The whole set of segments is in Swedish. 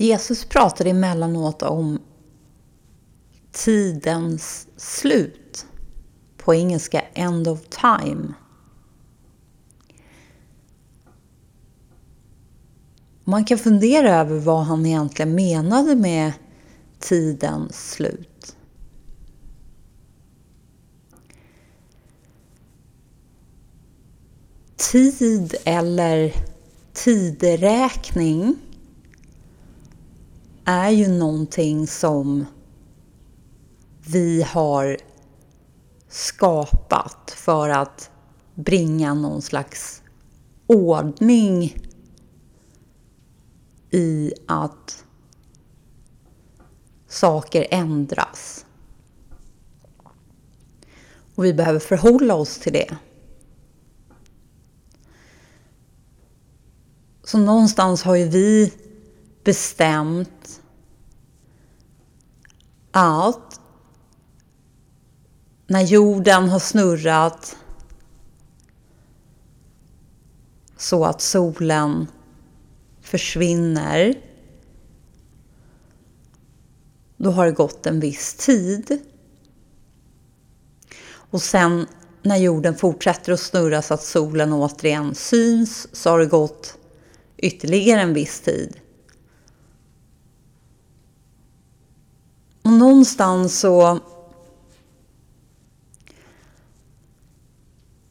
Jesus pratade emellanåt om tidens slut. På engelska end of time. Man kan fundera över vad han egentligen menade med tidens slut. Tid eller tideräkning är ju någonting som vi har skapat för att bringa någon slags ordning i att saker ändras. Och vi behöver förhålla oss till det. Så någonstans har ju vi bestämt att när jorden har snurrat så att solen försvinner då har det gått en viss tid. Och sen när jorden fortsätter att snurra så att solen återigen syns så har det gått ytterligare en viss tid. Och någonstans så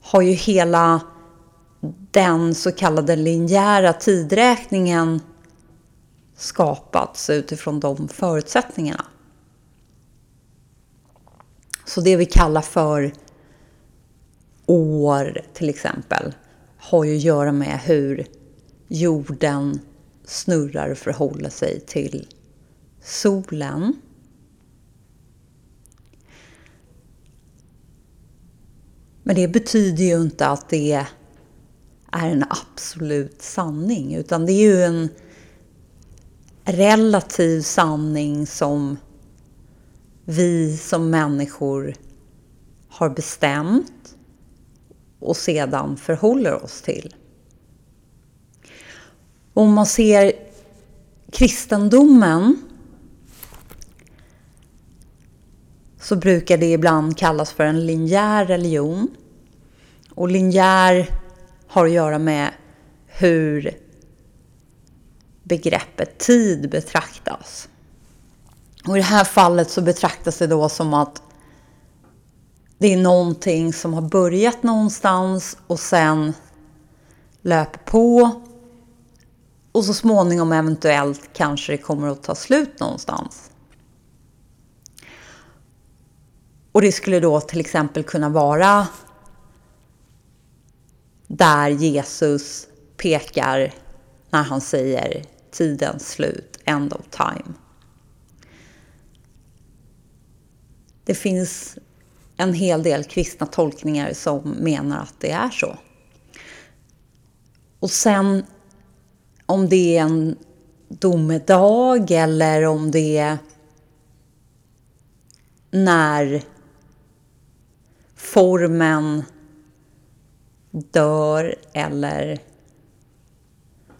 har ju hela den så kallade linjära tidräkningen skapats utifrån de förutsättningarna. Så det vi kallar för år till exempel har ju att göra med hur jorden snurrar och förhåller sig till solen. Men det betyder ju inte att det är en absolut sanning, utan det är ju en relativ sanning som vi som människor har bestämt och sedan förhåller oss till. Om man ser kristendomen så brukar det ibland kallas för en linjär religion. Och linjär har att göra med hur begreppet tid betraktas. Och I det här fallet så betraktas det då som att det är någonting som har börjat någonstans och sen löper på och så småningom eventuellt kanske det kommer att ta slut någonstans. Och det skulle då till exempel kunna vara där Jesus pekar när han säger tidens slut, end of time. Det finns en hel del kristna tolkningar som menar att det är så. Och sen om det är en domedag eller om det är när formen dör eller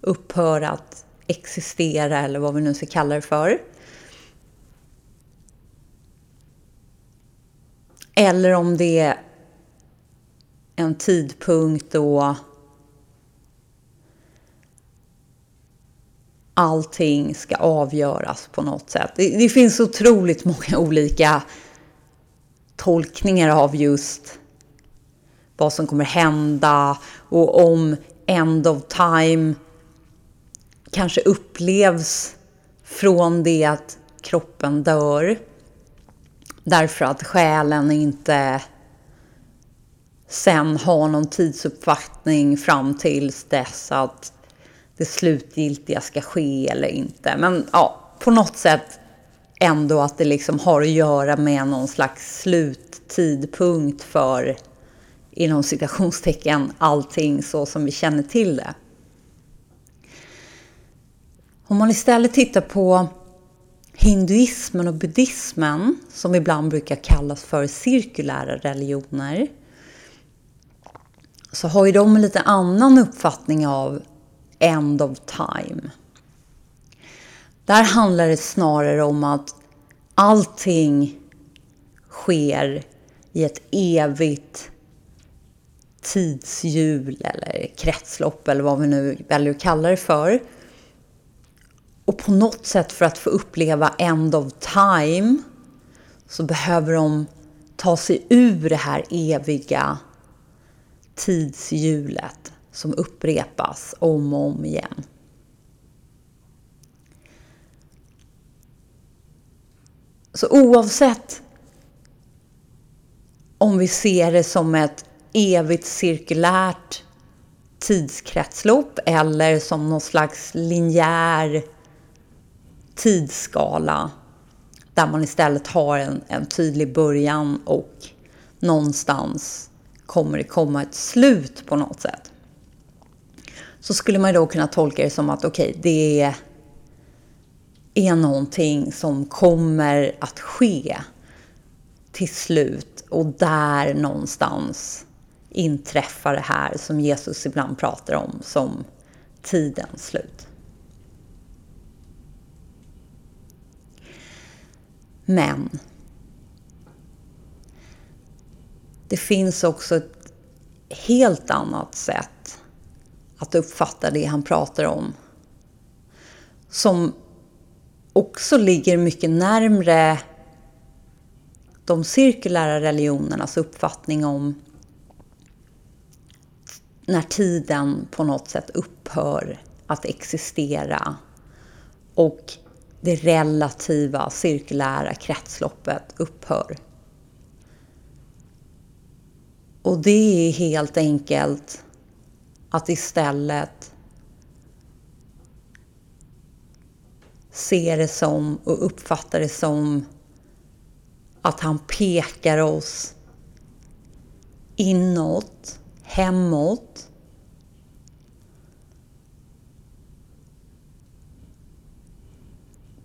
upphör att existera eller vad vi nu ska kalla det för. Eller om det är en tidpunkt då allting ska avgöras på något sätt. Det, det finns otroligt många olika tolkningar av just vad som kommer hända och om end of time kanske upplevs från det att kroppen dör. Därför att själen inte sen har någon tidsuppfattning fram tills dess att det slutgiltiga ska ske eller inte. Men ja, på något sätt ändå att det liksom har att göra med någon slags sluttidpunkt för inom citationstecken allting så som vi känner till det. Om man istället tittar på hinduismen och buddhismen, som ibland brukar kallas för cirkulära religioner, så har ju de en lite annan uppfattning av end of time. Där handlar det snarare om att allting sker i ett evigt tidshjul eller kretslopp eller vad vi nu väljer att kalla det för. Och på något sätt för att få uppleva end of time så behöver de ta sig ur det här eviga tidshjulet som upprepas om och om igen. Så oavsett om vi ser det som ett evigt cirkulärt tidskretslopp eller som någon slags linjär tidsskala där man istället har en, en tydlig början och någonstans kommer det komma ett slut på något sätt. Så skulle man då kunna tolka det som att okej, okay, det är någonting som kommer att ske till slut och där någonstans inträffar det här som Jesus ibland pratar om som tidens slut. Men det finns också ett helt annat sätt att uppfatta det han pratar om. Som också ligger mycket närmre de cirkulära religionernas uppfattning om när tiden på något sätt upphör att existera och det relativa cirkulära kretsloppet upphör. Och det är helt enkelt att istället se det som och uppfatta det som att han pekar oss inåt, hemåt.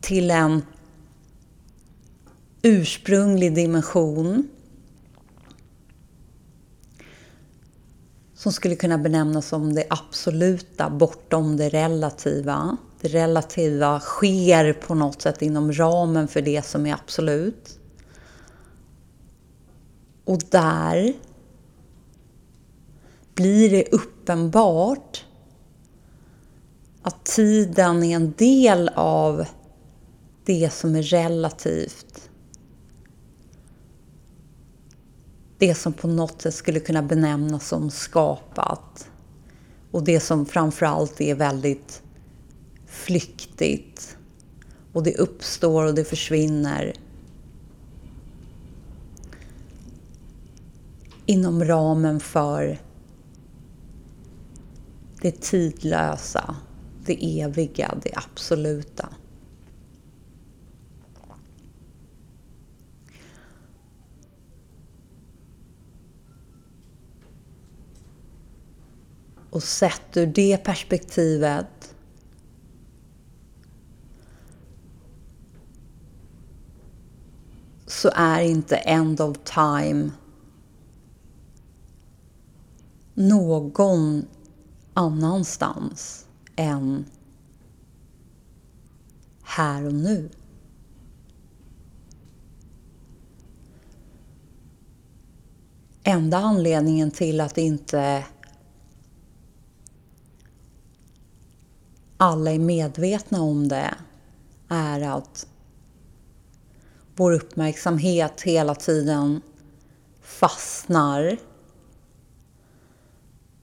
Till en ursprunglig dimension som skulle kunna benämnas som det absoluta bortom det relativa. Det relativa sker på något sätt inom ramen för det som är absolut. Och där blir det uppenbart att tiden är en del av det som är relativt. Det som på något sätt skulle kunna benämnas som skapat. Och det som framförallt är väldigt flyktigt. Och det uppstår och det försvinner. Inom ramen för det tidlösa, det eviga, det absoluta. Och sett ur det perspektivet så är inte end of time någon annanstans än här och nu. Enda anledningen till att inte alla är medvetna om det är att vår uppmärksamhet hela tiden fastnar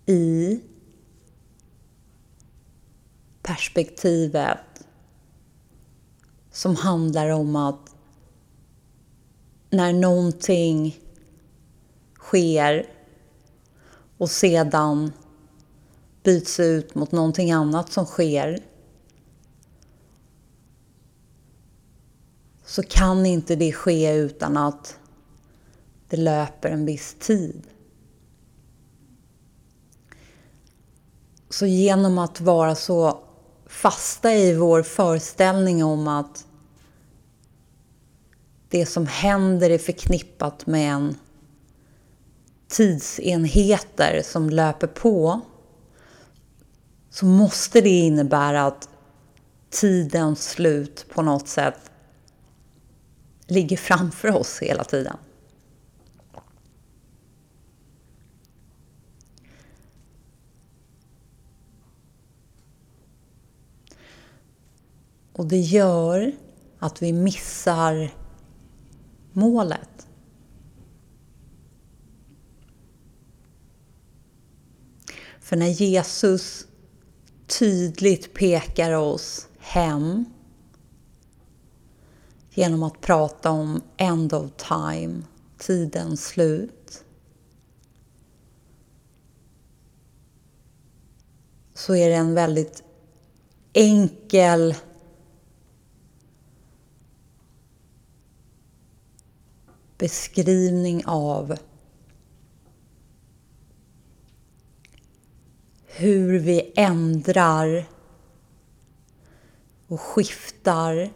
i perspektivet som handlar om att när någonting sker och sedan byts ut mot någonting annat som sker så kan inte det ske utan att det löper en viss tid. Så genom att vara så fasta i vår föreställning om att det som händer är förknippat med en tidsenheter som löper på så måste det innebära att tidens slut på något sätt ligger framför oss hela tiden. Och det gör att vi missar målet. För när Jesus tydligt pekar oss hem genom att prata om end of time, tidens slut. Så är det en väldigt enkel beskrivning av hur vi ändrar och skiftar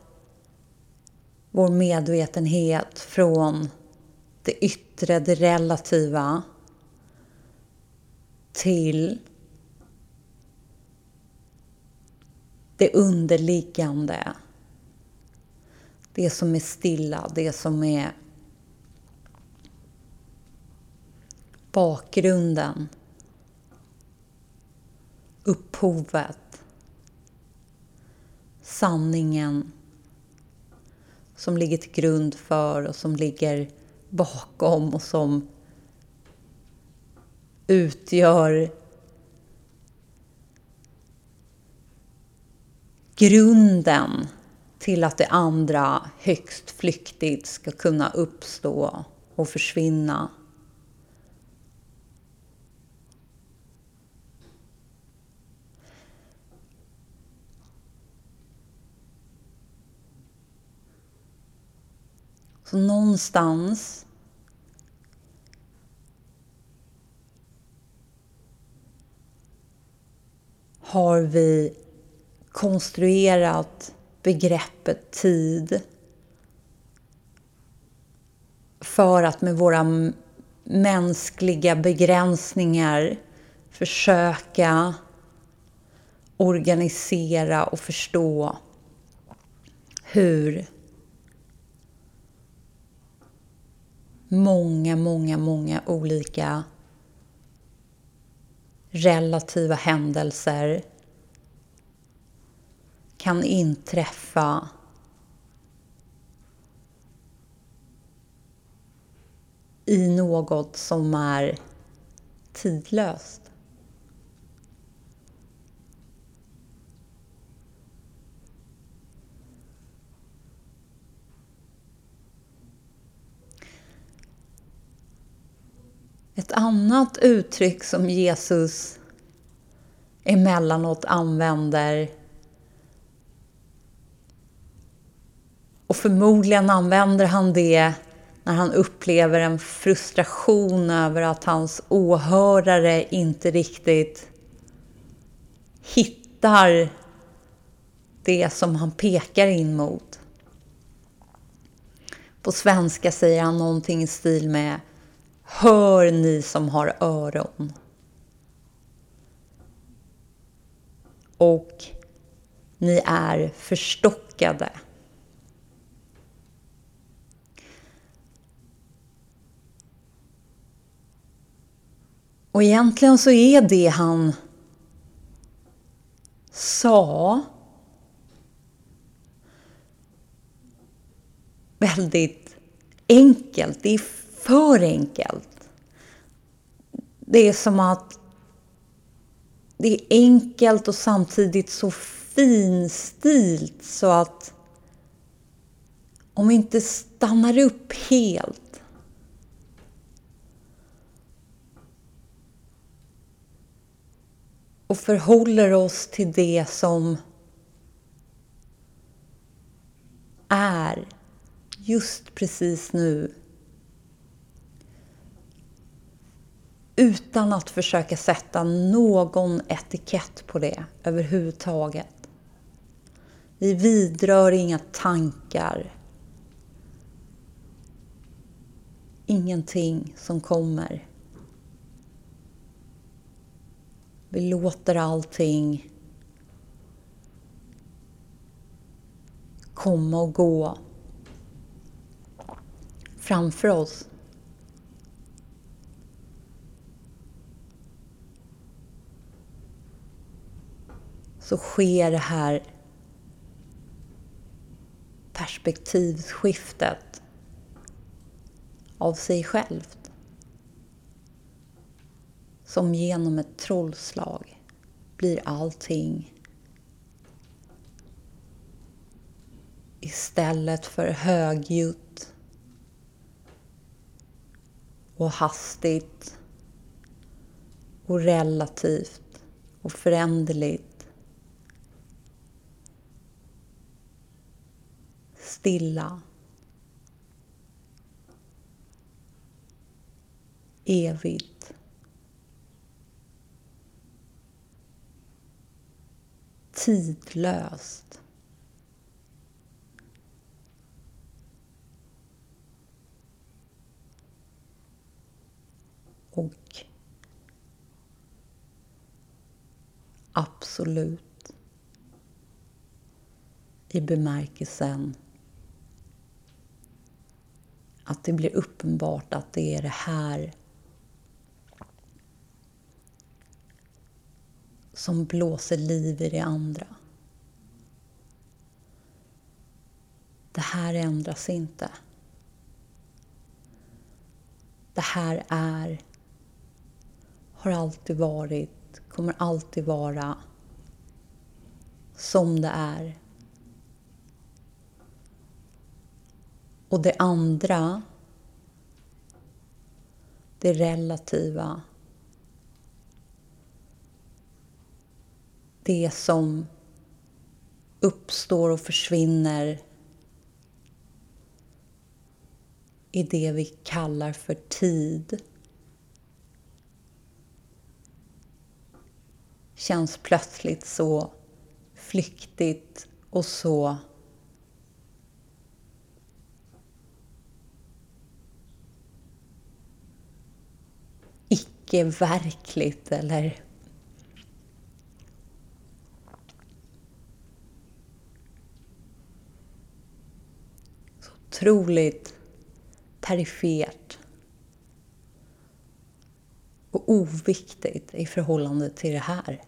vår medvetenhet från det yttre, det relativa till det underliggande. Det som är stilla, det som är bakgrunden, upphovet, sanningen. Som ligger till grund för och som ligger bakom och som utgör grunden till att det andra högst flyktigt ska kunna uppstå och försvinna. Så någonstans har vi konstruerat begreppet tid för att med våra mänskliga begränsningar försöka organisera och förstå hur många, många, många olika relativa händelser kan inträffa i något som är tidlöst. Ett annat uttryck som Jesus emellanåt använder och förmodligen använder han det när han upplever en frustration över att hans åhörare inte riktigt hittar det som han pekar in mot. På svenska säger han någonting i stil med Hör ni som har öron. Och ni är förstockade. Och egentligen så är det han sa väldigt enkelt. Det är för enkelt. Det är som att det är enkelt och samtidigt så finstilt så att om vi inte stannar upp helt och förhåller oss till det som är just precis nu utan att försöka sätta någon etikett på det överhuvudtaget. Vi vidrör inga tankar. Ingenting som kommer. Vi låter allting komma och gå framför oss. Så sker det här perspektivskiftet av sig självt. Som genom ett trollslag blir allting istället för högljutt och hastigt och relativt och föränderligt stilla. Evigt. Tidlöst. Och absolut i bemärkelsen att det blir uppenbart att det är det här som blåser liv i det andra. Det här ändras inte. Det här är har alltid varit, kommer alltid vara som det är. Och det andra, det relativa, det som uppstår och försvinner i det vi kallar för tid. känns plötsligt så flyktigt och så icke-verkligt eller så otroligt perifert och oviktigt i förhållande till det här.